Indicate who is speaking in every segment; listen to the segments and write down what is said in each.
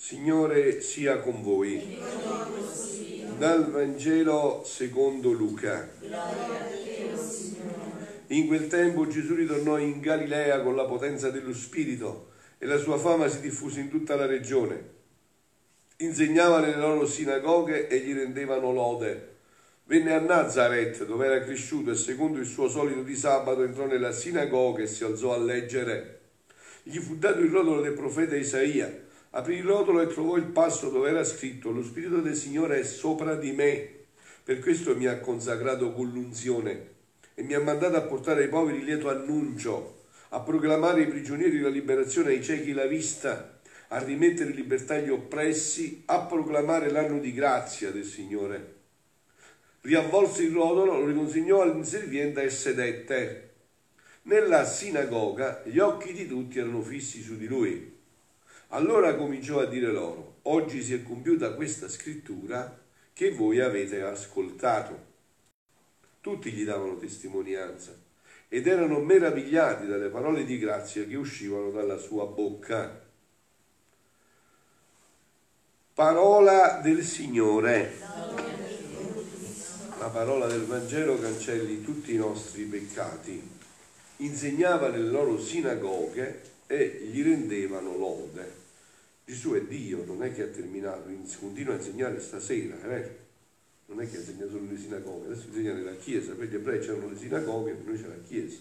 Speaker 1: Signore sia con voi. Dal Vangelo secondo Luca. In quel tempo Gesù ritornò in Galilea con la potenza dello Spirito e la sua fama si diffuse in tutta la regione. Insegnava nelle loro sinagoghe e gli rendevano lode. Venne a Nazareth, dove era cresciuto, e secondo il suo solito di sabato entrò nella sinagoga e si alzò a leggere. Gli fu dato il rotolo del profeta Isaia Aprì il rotolo e trovò il passo dove era scritto Lo Spirito del Signore è sopra di me, per questo mi ha consacrato con l'unzione e mi ha mandato a portare ai poveri lieto annuncio, a proclamare ai prigionieri la liberazione, ai ciechi la vista, a rimettere in libertà gli oppressi, a proclamare l'anno di grazia del Signore. Riavvolse il rotolo, lo riconsegnò all'inserviente e sedette. Nella sinagoga gli occhi di tutti erano fissi su di lui. Allora cominciò a dire loro, oggi si è compiuta questa scrittura che voi avete ascoltato. Tutti gli davano testimonianza ed erano meravigliati dalle parole di grazia che uscivano dalla sua bocca. Parola del Signore. La parola del Vangelo cancelli tutti i nostri peccati. Insegnava nelle loro sinagoghe e gli rendevano lode. Gesù è Dio, non è che ha terminato, continua a insegnare stasera, eh? non è che insegna solo nelle sinagoghe, adesso insegna nella Chiesa, per gli ebrei c'erano le sinagoghe, per noi c'è la Chiesa.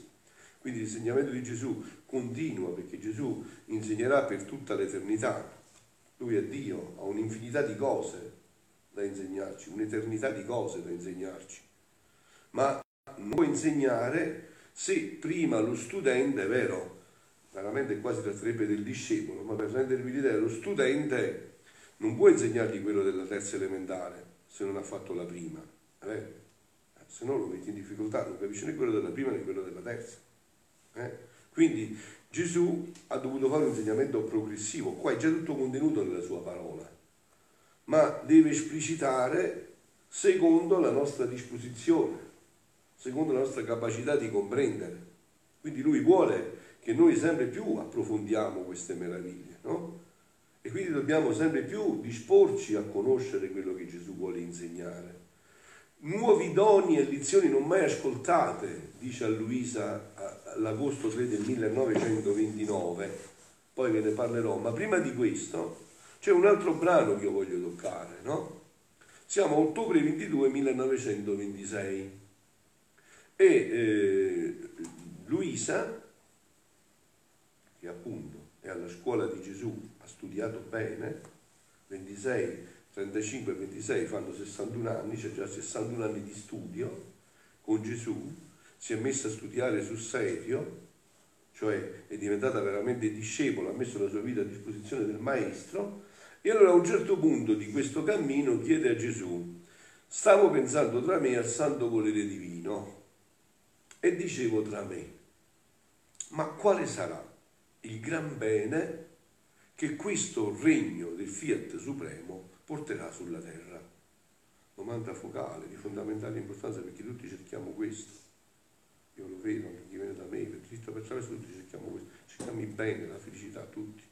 Speaker 1: Quindi l'insegnamento di Gesù continua perché Gesù insegnerà per tutta l'eternità. Lui è Dio, ha un'infinità di cose da insegnarci, un'eternità di cose da insegnarci. Ma non può insegnare se prima lo studente, è vero, veramente quasi tratterebbe del discepolo, ma per rendervi l'idea, lo studente non può insegnargli quello della terza elementare se non ha fatto la prima, eh? se no lo metti in difficoltà, non capisce né quello della prima né quello della terza. Eh? Quindi Gesù ha dovuto fare un insegnamento progressivo, qua è già tutto contenuto nella sua parola, ma deve esplicitare secondo la nostra disposizione, secondo la nostra capacità di comprendere. Quindi lui vuole che noi sempre più approfondiamo queste meraviglie, no? E quindi dobbiamo sempre più disporci a conoscere quello che Gesù vuole insegnare. Nuovi doni e lezioni non mai ascoltate, dice a Luisa all'agosto 3 del 1929, poi ve ne parlerò, ma prima di questo c'è un altro brano che io voglio toccare, no? Siamo a ottobre 22 1926 e eh, Luisa che appunto è alla scuola di Gesù, ha studiato bene, 26, 35 e 26 fanno 61 anni, c'è già 61 anni di studio con Gesù, si è messa a studiare sul serio, cioè è diventata veramente discepola, ha messo la sua vita a disposizione del Maestro, e allora a un certo punto di questo cammino chiede a Gesù, stavo pensando tra me al santo volere divino e dicevo tra me, ma quale sarà il gran bene che questo regno del Fiat Supremo porterà sulla terra. Domanda focale, di fondamentale importanza perché tutti cerchiamo questo. Io lo vedo anche chi viene da me, per Cristo per attraverso tutti cerchiamo questo, cerchiamo il bene, la felicità, tutti.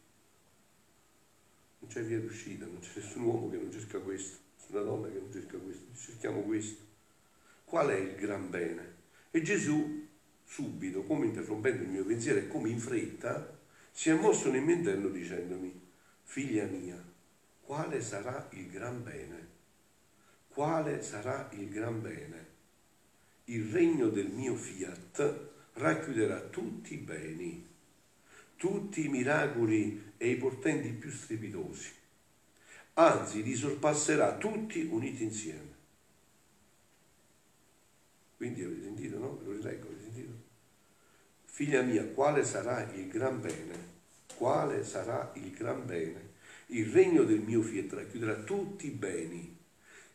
Speaker 1: Non c'è via d'uscita, non c'è nessun uomo che non cerca questo, nessuna donna che non cerca questo, cerchiamo questo. Qual è il gran bene? E Gesù subito, come interrompendo il mio pensiero e come in fretta, si è mosso nel mio interno dicendomi, figlia mia, quale sarà il gran bene? Quale sarà il gran bene? Il regno del mio fiat racchiuderà tutti i beni, tutti i miracoli e i portenti più strepitosi, anzi li sorpasserà tutti uniti insieme. Quindi avete sentito, no? Ve lo rileggo, avete sentito? Figlia mia, quale sarà il gran bene? Quale sarà il gran bene? Il regno del mio fiat racchiuderà tutti i beni,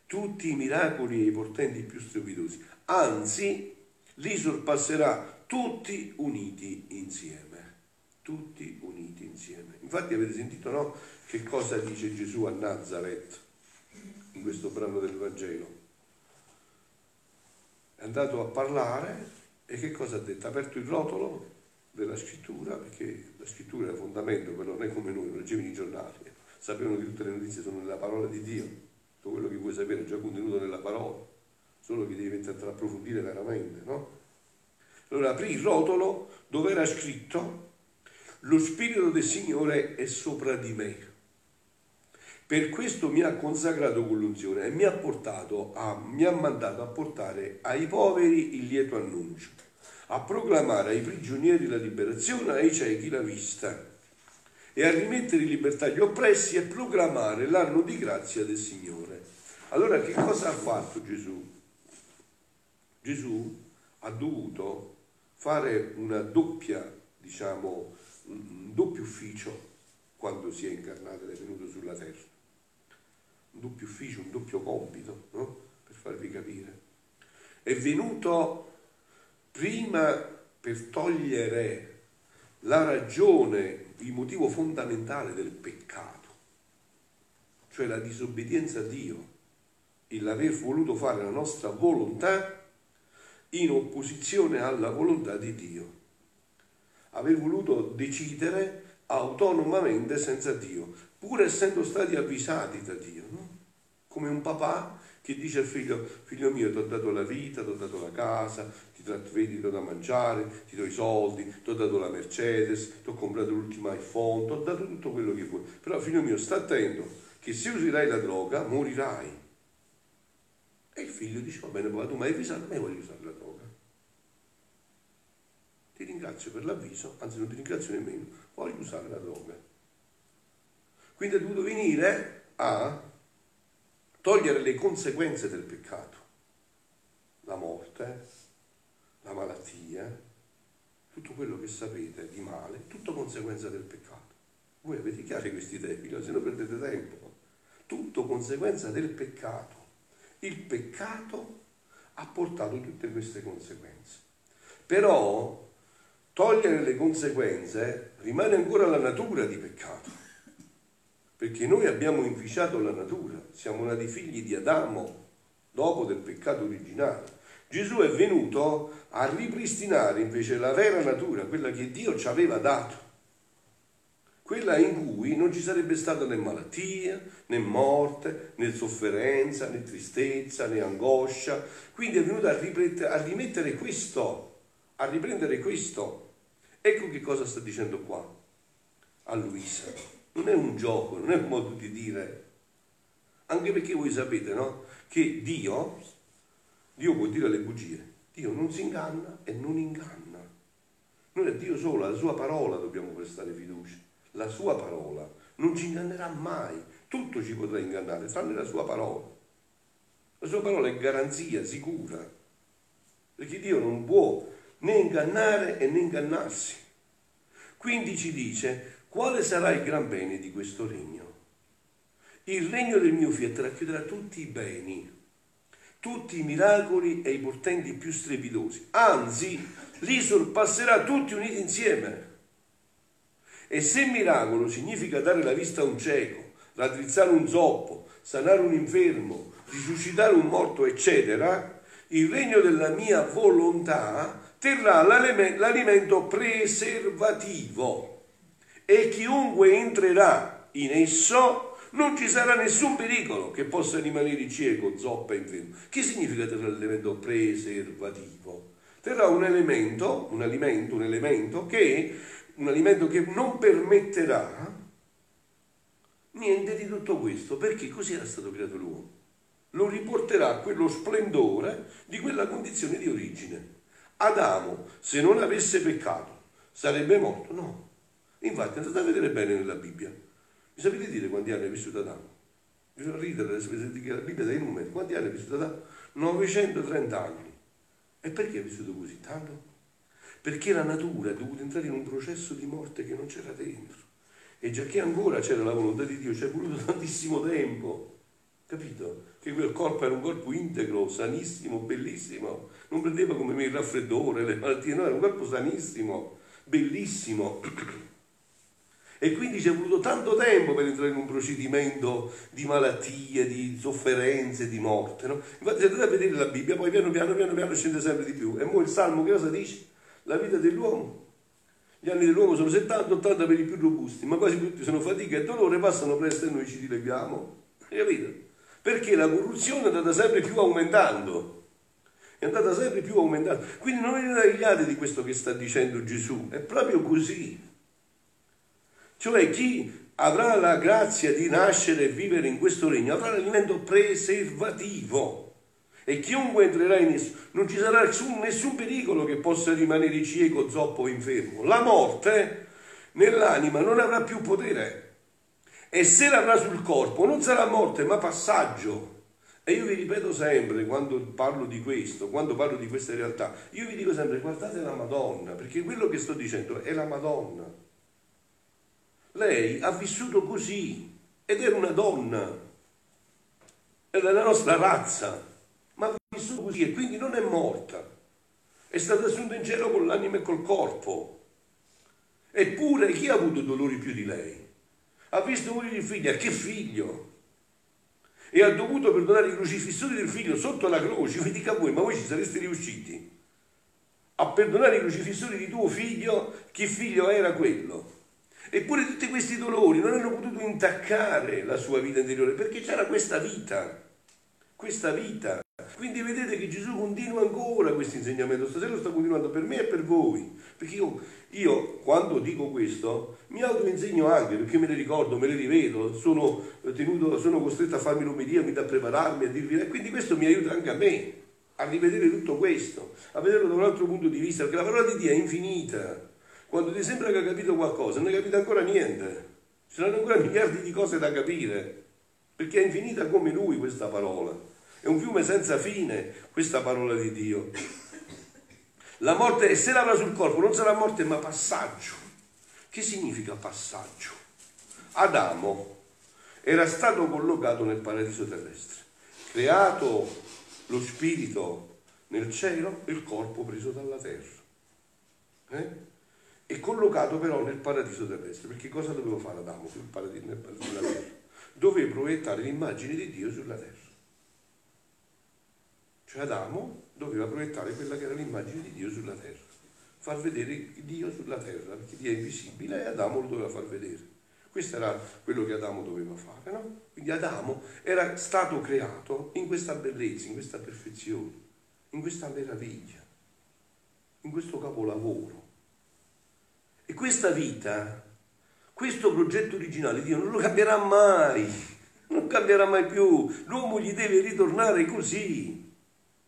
Speaker 1: tutti i miracoli e i portenti più strepitosi, anzi li sorpasserà tutti uniti insieme. Tutti uniti insieme. Infatti avete sentito no? Che cosa dice Gesù a Nazareth in questo brano del Vangelo? È andato a parlare e che cosa ha detto? Ha aperto il rotolo della scrittura, perché la scrittura è il fondamento, però non è come noi, leggevi i giornali, sapevano che tutte le notizie sono nella parola di Dio, tutto quello che vuoi sapere è già contenuto nella parola, solo che devi mettere a approfondire veramente, no? Allora aprì il rotolo dove era scritto lo Spirito del Signore è sopra di me. Per questo mi ha consacrato con l'unzione e mi ha, portato a, mi ha mandato a portare ai poveri il lieto annuncio, a proclamare ai prigionieri la liberazione, ai ciechi la vista e a rimettere in libertà gli oppressi e proclamare l'anno di grazia del Signore. Allora che cosa ha fatto Gesù? Gesù ha dovuto fare una doppia, diciamo, un doppio ufficio quando si è incarnato ed è venuto sulla terra. Un doppio ufficio, un doppio compito, no? per farvi capire. È venuto prima per togliere la ragione il motivo fondamentale del peccato, cioè la disobbedienza a Dio, il l'aver voluto fare la nostra volontà in opposizione alla volontà di Dio, aver voluto decidere autonomamente senza Dio, pur essendo stati avvisati da Dio, no? come un papà che dice al figlio, figlio mio ti ho dato la vita, ti ho dato la casa, ti vedi, ti do da mangiare, ti do i soldi, ti ho dato la Mercedes, ti ho comprato l'ultimo iPhone, ti ho dato tutto quello che vuoi. Però figlio mio, sta attento che se userai la droga morirai. E il figlio dice, va bene, papà, tu mi hai avvisato, ma io voglio usare la droga. Ti ringrazio per l'avviso, anzi non ti ringrazio nemmeno, voglio usare la droga. Quindi è dovuto venire a togliere le conseguenze del peccato, la morte, la malattia, tutto quello che sapete di male, tutto conseguenza del peccato. Voi avete chiari questi temi, se no perdete tempo. Tutto conseguenza del peccato. Il peccato ha portato tutte queste conseguenze. Però togliere le conseguenze rimane ancora la natura di peccato perché noi abbiamo inficiato la natura, siamo nati figli di Adamo dopo del peccato originale. Gesù è venuto a ripristinare invece la vera natura, quella che Dio ci aveva dato, quella in cui non ci sarebbe stata né malattia, né morte, né sofferenza, né tristezza, né angoscia. Quindi è venuto a, ripre- a rimettere questo, a riprendere questo. Ecco che cosa sta dicendo qua a Luisa non è un gioco, non è un modo di dire. Anche perché voi sapete, no? Che Dio, Dio può dire le bugie. Dio non si inganna e non inganna. Noi a Dio solo, alla sua parola dobbiamo prestare fiducia. La sua parola non ci ingannerà mai. Tutto ci potrà ingannare, tranne la sua parola. La sua parola è garanzia sicura. Perché Dio non può né ingannare e né ingannarsi. Quindi ci dice, quale sarà il gran bene di questo regno? Il regno del mio fiat racchiuderà tutti i beni, tutti i miracoli e i portenti più strepitosi, anzi li sorpasserà tutti uniti insieme. E se miracolo significa dare la vista a un cieco, raddrizzare un zoppo, sanare un infermo, risuscitare un morto, eccetera, il regno della mia volontà terrà l'alimento preservativo e chiunque entrerà in esso non ci sarà nessun pericolo che possa rimanere cieco, zoppa, infermo. Che significa terrà l'elemento preservativo? Terrà un elemento, un alimento, un elemento che, un alimento che non permetterà niente di tutto questo, perché così era stato creato l'uomo. Lo riporterà a quello splendore di quella condizione di origine. Adamo, se non avesse peccato, sarebbe morto? No, Infatti andate a vedere bene nella Bibbia. Mi sapete dire quanti anni ha vissuto Adamo? Bisogna ridere Bibbia dai numeri. Quanti anni ha vissuto Adamo? 930 anni. E perché ha vissuto così tanto? Perché la natura è dovuta entrare in un processo di morte che non c'era dentro. E già che ancora c'era la volontà di Dio, ci è voluto tantissimo tempo. Capito? Che quel corpo era un corpo integro, sanissimo, bellissimo. Non prendeva come me il raffreddore, le malattie, no, era un corpo sanissimo, bellissimo. E quindi ci è voluto tanto tempo per entrare in un procedimento di malattie, di sofferenze, di morte. No? Infatti se andate a vedere la Bibbia, poi piano piano, piano piano scende sempre di più. E ora il Salmo che cosa dice? La vita dell'uomo. Gli anni dell'uomo sono 70, 80 per i più robusti, ma quasi tutti sono fatica e dolore, passano presto e noi ci dileghiamo. Hai capito? Perché la corruzione è andata sempre più aumentando. È andata sempre più aumentando. Quindi non vi meravigliate di questo che sta dicendo Gesù. È proprio così. Cioè chi avrà la grazia di nascere e vivere in questo regno avrà l'alimento preservativo e chiunque entrerà in esso non ci sarà nessun, nessun pericolo che possa rimanere cieco, zoppo o infermo. La morte nell'anima non avrà più potere e se l'avrà sul corpo non sarà morte ma passaggio. E io vi ripeto sempre, quando parlo di questo, quando parlo di queste realtà, io vi dico sempre guardate la Madonna, perché quello che sto dicendo è la Madonna. Lei ha vissuto così ed era una donna, è della nostra razza, ma ha vissuto così e quindi non è morta. È stata assunta in cielo con l'anima e col corpo. Eppure chi ha avuto dolori più di lei? Ha visto morire il figlio, che figlio? E ha dovuto perdonare i crocifissori del figlio sotto la croce. Vi dica voi, ma voi ci sareste riusciti? A perdonare i crocifissori di tuo figlio, che figlio era quello? Eppure tutti questi dolori non hanno potuto intaccare la sua vita interiore perché c'era questa vita, questa vita. Quindi vedete che Gesù continua ancora questo insegnamento, stasera lo sta continuando per me e per voi, perché io, io quando dico questo mi autoinsegno anche, perché me ne ricordo, me ne rivedo, sono, tenuto, sono costretto a farmi l'omelia, mi da prepararmi, a dirvi, e quindi questo mi aiuta anche a me a rivedere tutto questo, a vederlo da un altro punto di vista, perché la parola di Dio è infinita. Quando ti sembra che hai capito qualcosa, non hai capito ancora niente. Ci saranno ancora miliardi di cose da capire, perché è infinita come lui questa parola. È un fiume senza fine questa parola di Dio. La morte, se l'avrà sul corpo, non sarà morte ma passaggio. Che significa passaggio? Adamo era stato collocato nel paradiso terrestre, creato lo spirito nel cielo e il corpo preso dalla terra. Eh? E collocato però nel paradiso terrestre. Perché cosa doveva fare Adamo sul paradiso, nel della terra? Doveva proiettare l'immagine di Dio sulla terra. Cioè Adamo doveva proiettare quella che era l'immagine di Dio sulla terra, far vedere Dio sulla terra, perché Dio è invisibile e Adamo lo doveva far vedere. Questo era quello che Adamo doveva fare, no? Quindi Adamo era stato creato in questa bellezza, in questa perfezione, in questa meraviglia, in questo capolavoro. E questa vita, questo progetto originale, Dio non lo cambierà mai, non cambierà mai più. L'uomo gli deve ritornare così,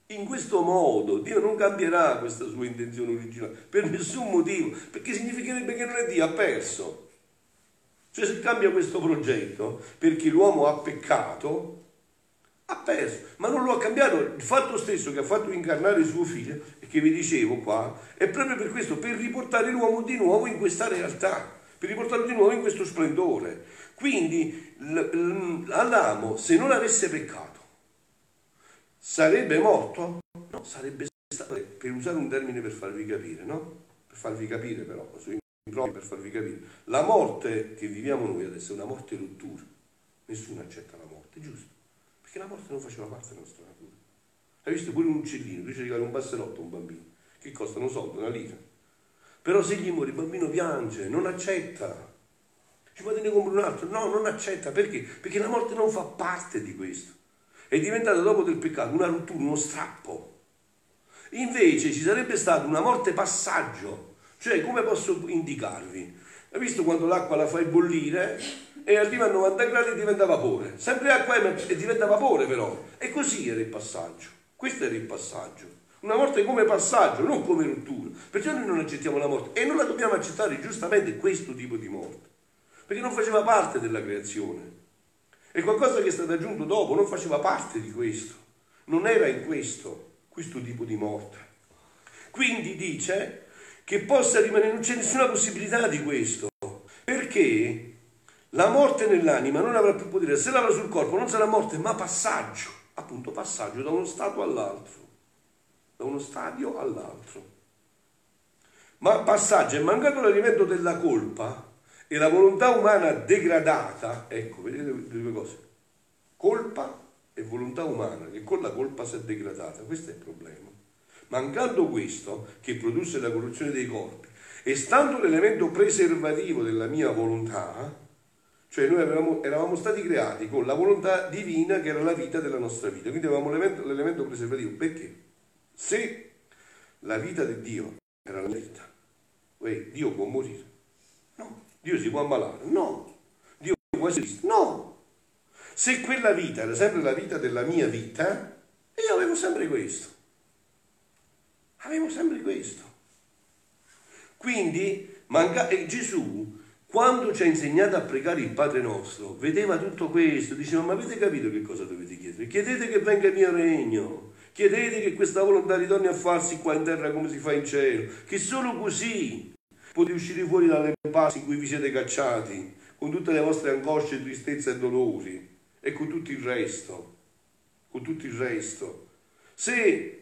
Speaker 1: in questo modo. Dio non cambierà questa sua intenzione originale per nessun motivo, perché significherebbe che non è Dio, ha perso. Cioè se cambia questo progetto perché l'uomo ha peccato, ha perso, ma non lo ha cambiato. Il fatto stesso che ha fatto incarnare suo figlio, che vi dicevo qua, è proprio per questo, per riportare l'uomo di nuovo in questa realtà, per riportarlo di nuovo in questo splendore. Quindi Adamo, se non avesse peccato, sarebbe morto? No, sarebbe stato, per usare un termine per farvi capire, no? Per farvi capire però, per farvi capire. La morte che viviamo noi adesso è una morte rottura. Nessuno accetta la morte, giusto? Perché la morte non faceva parte della nostra natura. Hai visto pure un uccellino, invece di arrivare un passerotto a un bambino, che costa un soldo, una lira. Però se gli muore il bambino piange, non accetta. Ci va ne compra un altro? No, non accetta. Perché? Perché la morte non fa parte di questo. È diventata dopo del peccato una rottura, uno strappo. Invece ci sarebbe stata una morte passaggio. Cioè, come posso indicarvi? Hai visto quando l'acqua la fai bollire e arriva a 90 gradi e diventa vapore. Sempre acqua e diventa vapore però. E così era il passaggio. Questo era il passaggio. Una morte come passaggio, non come rottura. Perciò noi non accettiamo la morte e non la dobbiamo accettare giustamente questo tipo di morte. Perché non faceva parte della creazione. È qualcosa che è stato aggiunto dopo, non faceva parte di questo. Non era in questo, questo tipo di morte. Quindi dice che possa rimanere, non c'è nessuna possibilità di questo. Perché la morte nell'anima non avrà più potere, se l'avrà sul corpo non sarà morte, ma passaggio, appunto passaggio da uno stato all'altro, da uno stadio all'altro. Ma passaggio è mancato l'alimento della colpa e la volontà umana degradata, ecco, vedete le due cose, colpa e volontà umana, che con la colpa si è degradata, questo è il problema. Mancando questo, che produsse la corruzione dei corpi, E stando l'elemento preservativo della mia volontà, cioè noi avevamo, eravamo stati creati con la volontà divina che era la vita della nostra vita, quindi avevamo l'elemento, l'elemento preservativo. Perché? Se la vita di Dio era la vita, Dio può morire? No. Dio si può ammalare? No. Dio può essere visto? No. Se quella vita era sempre la vita della mia vita, io avevo sempre questo. Avevo sempre questo. Quindi manca- Gesù, quando ci ha insegnato a pregare il Padre nostro, vedeva tutto questo, diceva, ma avete capito che cosa dovete chiedere? Chiedete che venga il mio regno, chiedete che questa volontà ritorni a farsi qua in terra come si fa in cielo, che solo così potete uscire fuori dalle passi in cui vi siete cacciati, con tutte le vostre angosce, tristezze e dolori e con tutto il resto, con tutto il resto. Se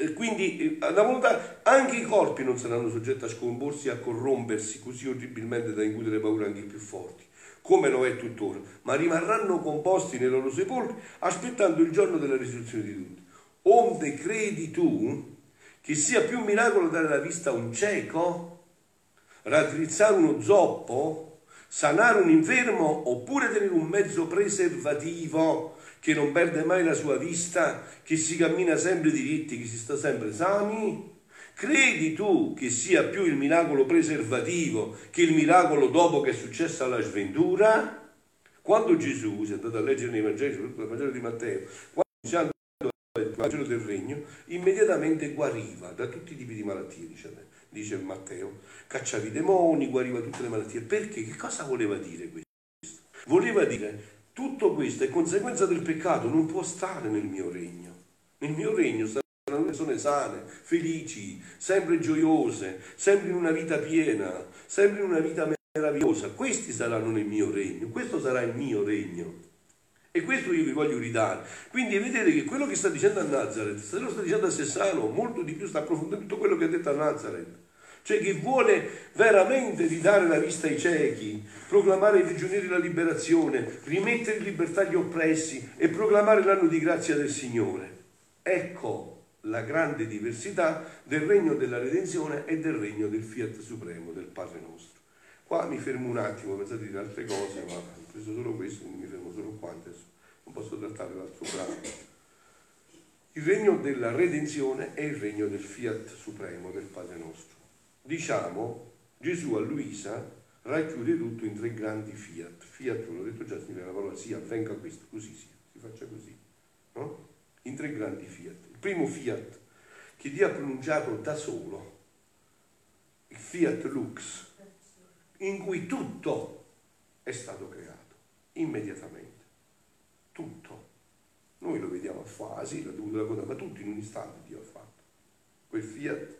Speaker 1: e quindi la volontà, anche i corpi non saranno soggetti a scomporsi e a corrompersi così orribilmente da incutere paura anche i più forti, come lo è tuttora, ma rimarranno composti nei loro sepolcri aspettando il giorno della risurrezione di tutti. Onde credi tu che sia più miracolo dare la vista a un cieco, raddrizzare uno zoppo, sanare un infermo? Oppure tenere un mezzo preservativo che non perde mai la sua vista, che si cammina sempre diritti, che si sta sempre sani? Credi tu che sia più il miracolo preservativo che il miracolo dopo che è successa la sventura? Quando Gesù, si è andato a leggere nei Vangeli, soprattutto il Vangelo di Matteo, quando si è andato al Vangelo del Regno, immediatamente guariva da tutti i tipi di malattie, dice dice Matteo, cacciava i demoni, guariva tutte le malattie. Perché? Che cosa voleva dire questo? Voleva dire tutto questo è conseguenza del peccato, non può stare nel mio regno. Nel mio regno saranno persone sane, felici, sempre gioiose, sempre in una vita piena, sempre in una vita meravigliosa. Questi saranno nel mio regno, questo sarà il mio regno. E questo io vi voglio ridare. Quindi vedete che quello che sta dicendo a Nazareth, se lo sta dicendo a Sessano, molto di più sta approfondendo tutto quello che ha detto a Nazareth. Cioè che vuole veramente ridare la vista ai ciechi, proclamare ai prigionieri la liberazione, rimettere in libertà gli oppressi e proclamare l'anno di grazia del Signore. Ecco la grande diversità del regno della redenzione e del regno del fiat supremo, del Padre nostro. Qua mi fermo un attimo, pensate di altre cose, ma ho preso solo questo, quindi mi fermo solo qua adesso, non posso trattare l'altro brano. Il regno della redenzione è il regno del fiat supremo, del Padre nostro. Diciamo, Gesù a Luisa racchiude tutto in tre grandi fiat. Fiat, l'ho detto già, significa la parola sia, avvenga questo, così sia, si faccia così. No? In tre grandi fiat. Il primo fiat, che Dio ha pronunciato da solo, il fiat lux, in cui tutto è stato creato, immediatamente. Tutto. Noi lo vediamo a fasi, la dovuta cosa, ma tutto in un istante Dio ha fatto. Quel fiat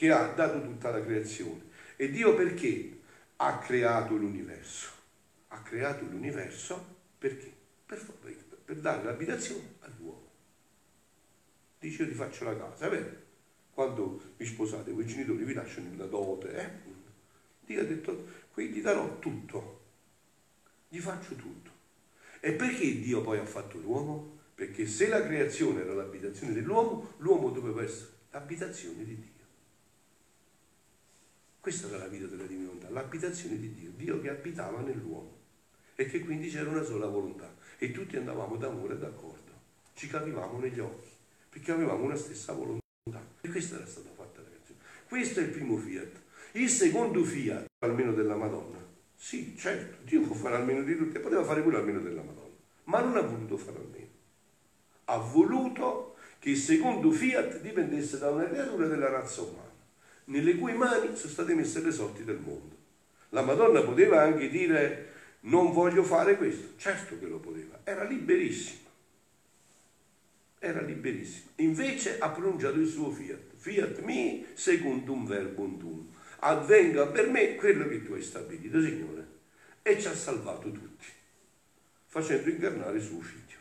Speaker 1: che ha dato tutta la creazione. E Dio perché ha creato l'universo? Ha creato l'universo perché? Per, per dare l'abitazione all'uomo. Dice io ti faccio la casa, vero? Quando vi sposate, voi genitori vi lasciano una dote, eh? Dio ha detto, qui gli darò tutto, gli faccio tutto. E perché Dio poi ha fatto l'uomo? Perché se la creazione era l'abitazione dell'uomo, l'uomo doveva essere l'abitazione di Dio. Questa era la vita della divinità, l'abitazione di Dio, Dio che abitava nell'uomo e che quindi c'era una sola volontà e tutti andavamo d'amore e d'accordo, ci capivamo negli occhi perché avevamo una stessa volontà e questa era stata fatta la creazione. Questo è il primo fiat. Il secondo fiat, almeno della Madonna, sì, certo, Dio può fare almeno di tutti, poteva fare quello almeno della Madonna, ma non ha voluto fare almeno. Ha voluto che il secondo fiat dipendesse da una creatura della razza umana, nelle cui mani sono state messe le sorti del mondo. La Madonna poteva anche dire non voglio fare questo, certo che lo poteva, era liberissima, era liberissima. Invece ha pronunciato il suo fiat, fiat mi secundum verbum tuum avvenga per me quello che tu hai stabilito, Signore. E ci ha salvato tutti, facendo incarnare suo figlio.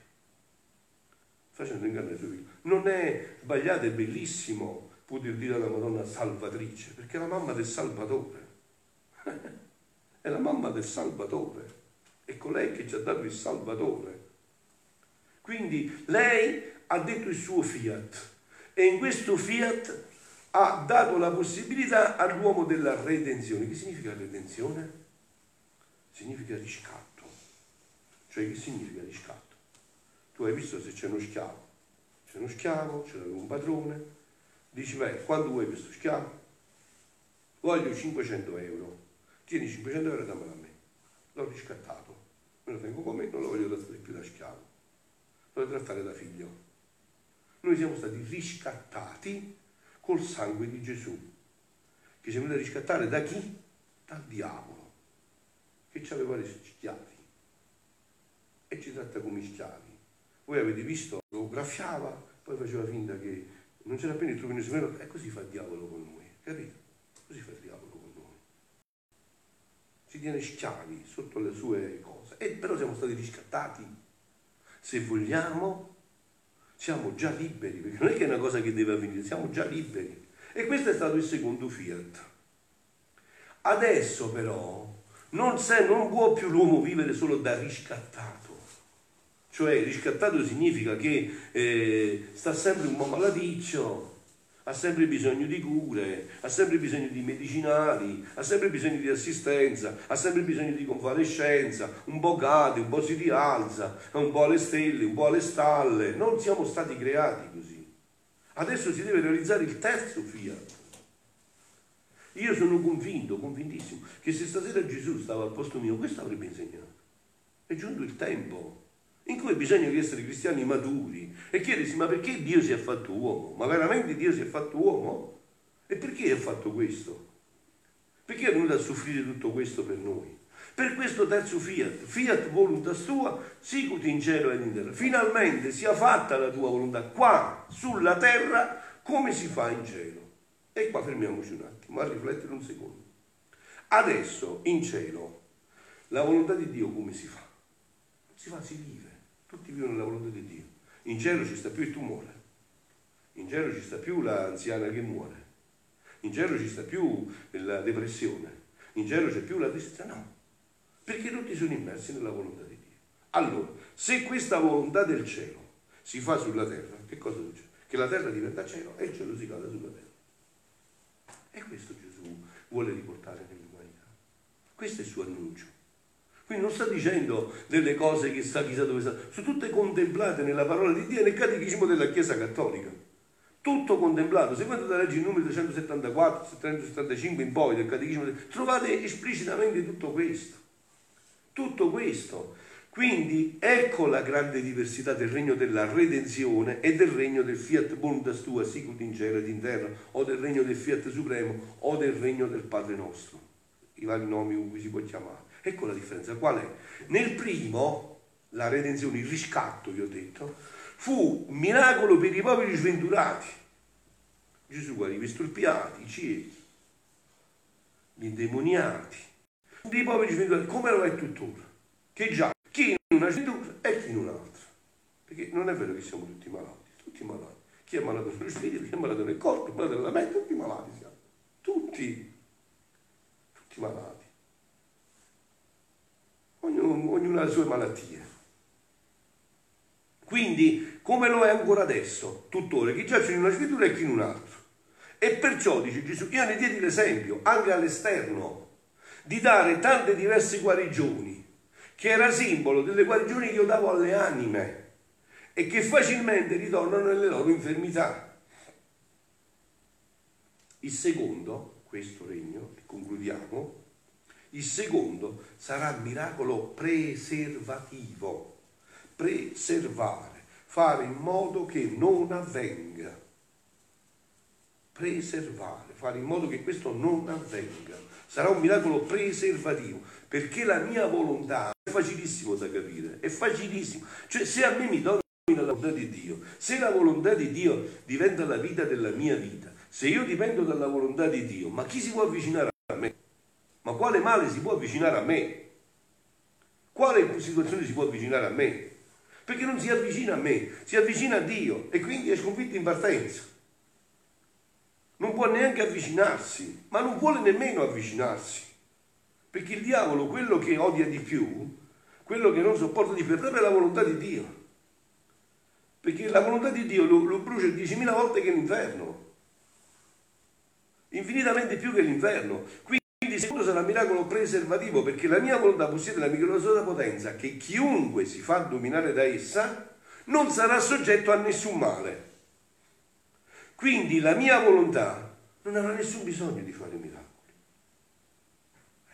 Speaker 1: Facendo incarnare suo figlio. Non è sbagliato, è bellissimo poter dire alla Madonna salvatrice, perché è la mamma del Salvatore. è la mamma del Salvatore. È colei che ci ha dato il Salvatore. Quindi lei ha detto il suo fiat e in questo fiat ha dato la possibilità all'uomo della redenzione. Che significa redenzione? Significa riscatto. Cioè che significa riscatto? Tu hai visto se c'è uno schiavo. C'è uno schiavo, c'è un padrone, dici, beh, quando vuoi questo schiavo? Voglio 500 euro. Tieni 500 euro e dammelo a me. L'ho riscattato. Me lo tengo con me, non lo voglio trattare più da schiavo. Lo voglio trattare da figlio. Noi siamo stati riscattati col sangue di Gesù. Che siamo venuti a riscattare da chi? Dal diavolo. Che ci aveva reso schiavi. E ci tratta come schiavi. Voi avete visto, lo graffiava, poi faceva finta che non c'era appena il trucco nemmeno, e così fa il diavolo con noi, capito? Così fa il diavolo con noi. Ci tiene schiavi sotto le sue cose. E però siamo stati riscattati. Se vogliamo, siamo già liberi, perché non è che è una cosa che deve avvenire, siamo già liberi. E questo è stato il secondo fiat. Adesso però non, se, non può più l'uomo vivere solo da riscattato. Cioè riscattato significa che eh, sta sempre un po' malaticcio, ha sempre bisogno di cure, ha sempre bisogno di medicinali, ha sempre bisogno di assistenza, ha sempre bisogno di convalescenza, un po' cade, un po' si rialza, un po' alle stelle, un po' alle stalle. Non siamo stati creati così. Adesso si deve realizzare il terzo fiat. Io sono convinto, convintissimo, che se stasera Gesù stava al posto mio, questo avrebbe insegnato. È giunto il tempo in cui bisogna essere cristiani maturi e chiedersi ma perché Dio si è fatto uomo? Ma veramente Dio si è fatto uomo? E perché ha fatto questo? Perché è venuto a soffrire tutto questo per noi? Per questo terzo fiat, fiat voluntas tua, sicut in cielo ed in terra. Finalmente sia fatta la tua volontà qua sulla terra come si fa in cielo. E qua fermiamoci un attimo, a riflettere un secondo. Adesso in cielo la volontà di Dio come si fa? Si fa, si vive. Tutti vivono la volontà di Dio. In cielo ci sta più il tumore, in cielo ci sta più l'anziana che muore, in cielo ci sta più la depressione, in cielo c'è più la tristezza. No, perché tutti sono immersi nella volontà di Dio. Allora, se questa volontà del cielo si fa sulla terra, che cosa succede? Che la terra diventa cielo e il cielo si cade sulla terra. E questo Gesù vuole riportare nell'umanità. Questo è il suo annuncio. Quindi non sta dicendo delle cose che sa chissà dove sta, sono tutte contemplate nella parola di Dio e nel catechismo della Chiesa Cattolica. Tutto contemplato. Se voi andate a leggere il numero 374, 375 in poi del catechismo, trovate esplicitamente tutto questo. Tutto questo. Quindi ecco la grande diversità del regno della redenzione e del regno del fiat voluntas tua, sicut in cielo ed in terra, o del regno del fiat supremo, o del regno del Padre nostro. I vari nomi con cui si può chiamare. Ecco la differenza, qual è? Nel primo, la redenzione, il riscatto, vi ho detto, fu un miracolo per i poveri sventurati. Gesù guarì i storpiati, i ciechi, gli indemoniati, dei poveri sventurati, come lo è tuttora, che già chi in una sventura e chi in un'altra. Perché non è vero che siamo tutti malati, tutti malati. Chi è malato nello spirito, chi è malato nel corpo, chi è malato nella mente, tutti malati siamo. Tutti, tutti malati ognuno, ognuno ha le sue malattie. Quindi, come lo è ancora adesso, tuttora, chi giace in una scrittura e chi in un altro. E perciò, dice Gesù, io ne diedi l'esempio, anche all'esterno, di dare tante diverse guarigioni, che era simbolo delle guarigioni che io davo alle anime e che facilmente ritornano nelle loro infermità. Il secondo, questo regno, e concludiamo, il secondo sarà miracolo preservativo, preservare, fare in modo che non avvenga. Preservare, fare in modo che questo non avvenga. Sarà un miracolo preservativo, perché la mia volontà è facilissimo da capire, è facilissimo. Cioè se a me mi domina la volontà di Dio, se la volontà di Dio diventa la vita della mia vita, se io dipendo dalla volontà di Dio, ma chi si può avvicinare a me? Ma quale male si può avvicinare a me? Quale situazione si può avvicinare a me? Perché non si avvicina a me, si avvicina a Dio e quindi è sconfitto in partenza. Non può neanche avvicinarsi, ma non vuole nemmeno avvicinarsi. Perché il diavolo, quello che odia di più, quello che non sopporta di più, è proprio la volontà di Dio. Perché la volontà di Dio lo, lo brucia 10.000 volte che l'inferno. infinitamente più che l'inferno. Quindi secondo sarà miracolo preservativo perché la mia volontà possiede la micrososa potenza che chiunque si fa dominare da essa non sarà soggetto a nessun male. Quindi la mia volontà non avrà nessun bisogno di fare miracoli.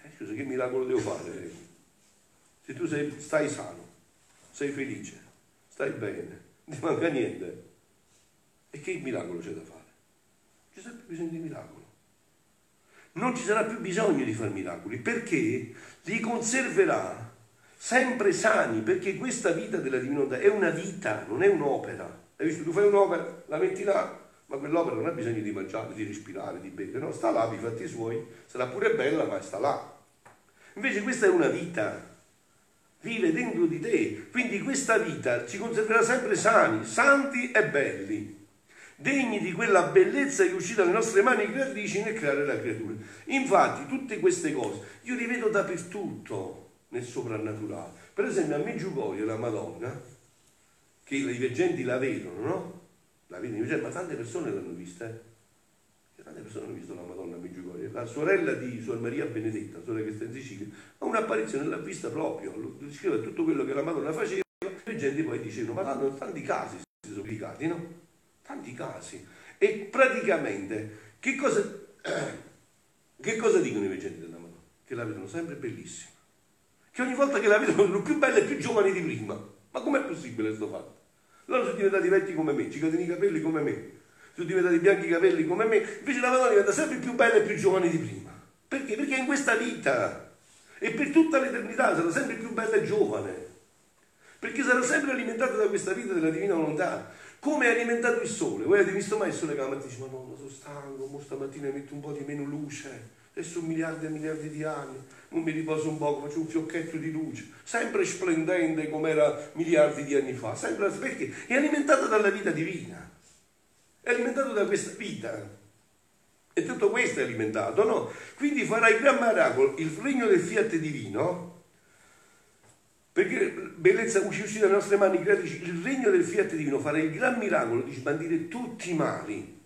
Speaker 1: Eh, scusa, che miracolo devo fare? Se tu sei, stai sano, sei felice, stai bene, non ti manca niente, e che miracolo c'è da fare? C'è sempre bisogno di miracolo. Non ci sarà più bisogno di fare miracoli perché li conserverà sempre sani, perché questa vita della divinità è una vita, non è un'opera. Hai visto? Tu fai un'opera, la metti là, ma quell'opera non ha bisogno di mangiare, di respirare, di bere, no, sta là, vi fatti suoi, sarà pure bella, ma sta là. Invece questa è una vita, vive dentro di te, quindi questa vita ci conserverà sempre sani, santi e belli degni di quella bellezza che uscita dalle nostre mani creatrici nel creare la creatura. Infatti, tutte queste cose io li vedo dappertutto nel soprannaturale. Per esempio, a Meggiugorio la Madonna, che i veggenti la vedono, no? La vedono, ma tante persone l'hanno vista, eh? Tante persone hanno visto la Madonna a Meggiugorio. La sorella di Suor Maria Benedetta, sorella che sta in Sicilia, ha un'apparizione, l'ha vista proprio, descrive tutto quello che la Madonna faceva, i veggenti poi dicevano, ma tanto tanti casi si sono applicati, no? Tanti casi. E praticamente, che cosa, che cosa dicono i veggenti della Madonna? Che la vedono sempre bellissima. Che ogni volta che la vedono sono più belle e più giovani di prima. Ma com'è possibile questo fatto? Loro sono diventati vecchi come me, ci cadono i capelli come me, sono diventati bianchi i capelli come me, invece la Madonna diventa sempre più bella e più giovane di prima. Perché? Perché in questa vita e per tutta l'eternità sarà sempre più bella e giovane. Perché sarà sempre alimentata da questa vita della divina volontà. Come è alimentato il sole? Voi avete visto mai il sole che la mattina dice, ma no, sono stanco, mo stamattina metto un po' di meno luce, adesso miliardi e miliardi di anni, non mi riposo un po', faccio un fiocchetto di luce, sempre splendente come era miliardi di anni fa, sempre perché è alimentato dalla vita divina, è alimentato da questa vita. E tutto questo è alimentato, no? Quindi farà il gran miracolo, il regno del fiat divino, perché bellezza uscì dalle nostre mani creatrici, il regno del fiat divino farà il gran miracolo di sbandire tutti i mali,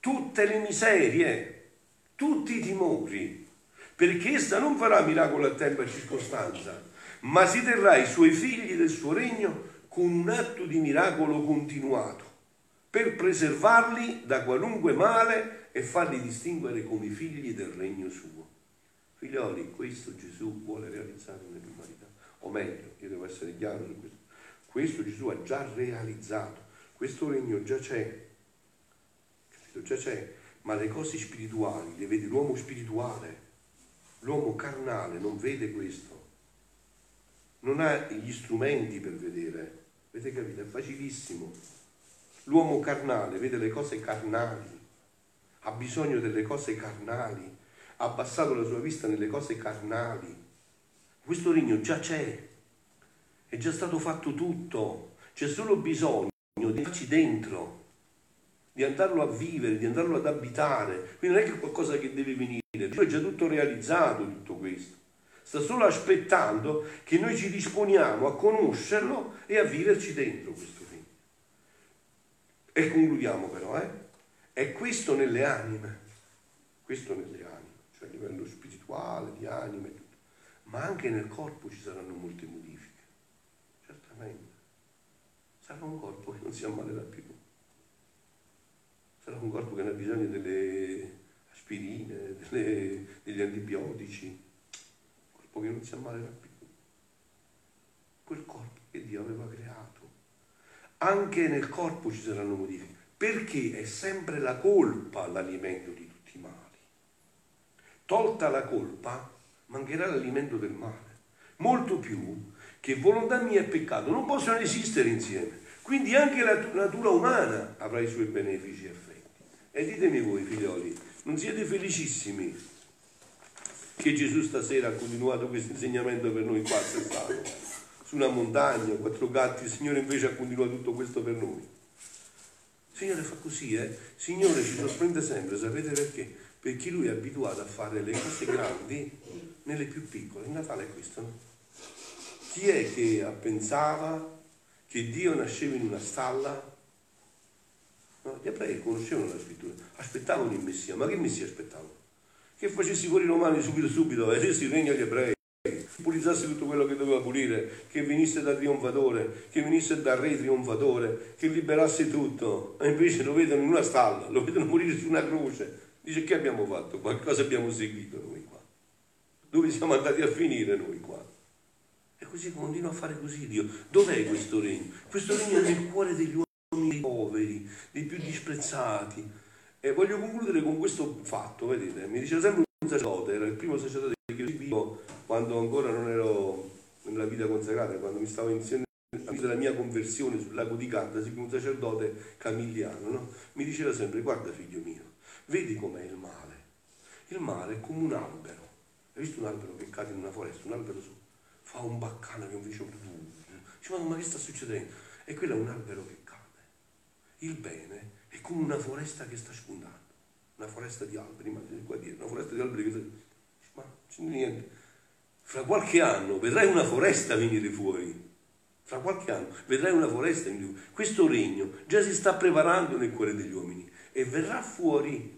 Speaker 1: tutte le miserie, tutti i timori, perché essa non farà miracolo a tempo e circostanza, ma si terrà i suoi figli del suo regno con un atto di miracolo continuato, per preservarli da qualunque male e farli distinguere come figli del regno suo. Figlioli, questo Gesù vuole realizzare nell'umanità o meglio, io devo essere chiaro su questo, questo Gesù ha già realizzato, questo regno già c'è, capito? Già c'è, ma le cose spirituali le vede l'uomo spirituale, l'uomo carnale non vede questo, non ha gli strumenti per vedere, avete capito? È facilissimo. L'uomo carnale vede le cose carnali, ha bisogno delle cose carnali, ha abbassato la sua vista nelle cose carnali questo regno già c'è, è già stato fatto tutto, c'è solo bisogno di farci dentro, di andarlo a vivere, di andarlo ad abitare. Quindi non è che è qualcosa che deve venire, è già tutto realizzato tutto questo. Sta solo aspettando che noi ci disponiamo a conoscerlo e a viverci dentro questo regno. E concludiamo però, eh? È questo nelle anime, questo nelle anime, cioè a livello spirituale, di anime, tutto ma anche nel corpo ci saranno molte modifiche, certamente. Sarà un corpo che non si ammalerà più, sarà un corpo che non ha bisogno delle aspirine, delle, degli antibiotici, un corpo che non si ammalerà più. Quel corpo che Dio aveva creato. Anche nel corpo ci saranno modifiche, perché è sempre la colpa l'alimento di tutti i mali. Tolta la colpa, mancherà l'alimento del male. Molto più che volontà mia e peccato non possono esistere insieme. Quindi anche la natura umana avrà i suoi benefici effetti. E ditemi voi, figlioli, non siete felicissimi che Gesù stasera ha continuato questo insegnamento per noi qua a Sestano, su una montagna, quattro gatti, il Signore invece ha continuato tutto questo per noi. Il Signore fa così, eh? Signore ci sorprende sempre, sapete perché? Perché Lui è abituato a fare le cose grandi nelle più piccole. Il Natale è questo, no? Chi è che pensava che Dio nasceva in una stalla? No? Gli ebrei conoscevano la scrittura, aspettavano il Messia, ma che Messia aspettavano? Che facessi fuori i romani subito subito, e facessi il regno agli ebrei, pulizzasse tutto quello che doveva pulire, che venisse da trionfatore, che venisse da re trionfatore, che liberasse tutto, e invece lo vedono in una stalla, lo vedono morire su una croce. Dice che abbiamo fatto? Qualcosa abbiamo seguito noi qua. Dove siamo andati a finire noi qua? E così continua a fare così Dio. Dov'è questo regno? Questo regno è nel cuore degli uomini dei poveri, dei più disprezzati. E voglio concludere con questo fatto, vedete, mi diceva sempre un sacerdote, era il primo sacerdote che io seguivo quando ancora non ero nella vita consacrata, quando mi stavo iniziando la mia conversione sul lago di Garda, un sacerdote camigliano, no? mi diceva sempre, guarda figlio mio, vedi com'è il male. Il male è come un albero. Hai visto un albero che cade in una foresta? Un albero su, fa un baccano che un vicino dice, ma, che sta succedendo? E quello è un albero che cade. Il bene è come una foresta che sta spuntando, una foresta di alberi, immaginate qua dietro, una foresta di alberi che sta... Ma non c'è niente. Fra qualche anno vedrai una foresta venire fuori. Fra qualche anno vedrai una foresta venire fuori. Questo regno già si sta preparando nel cuore degli uomini e verrà fuori.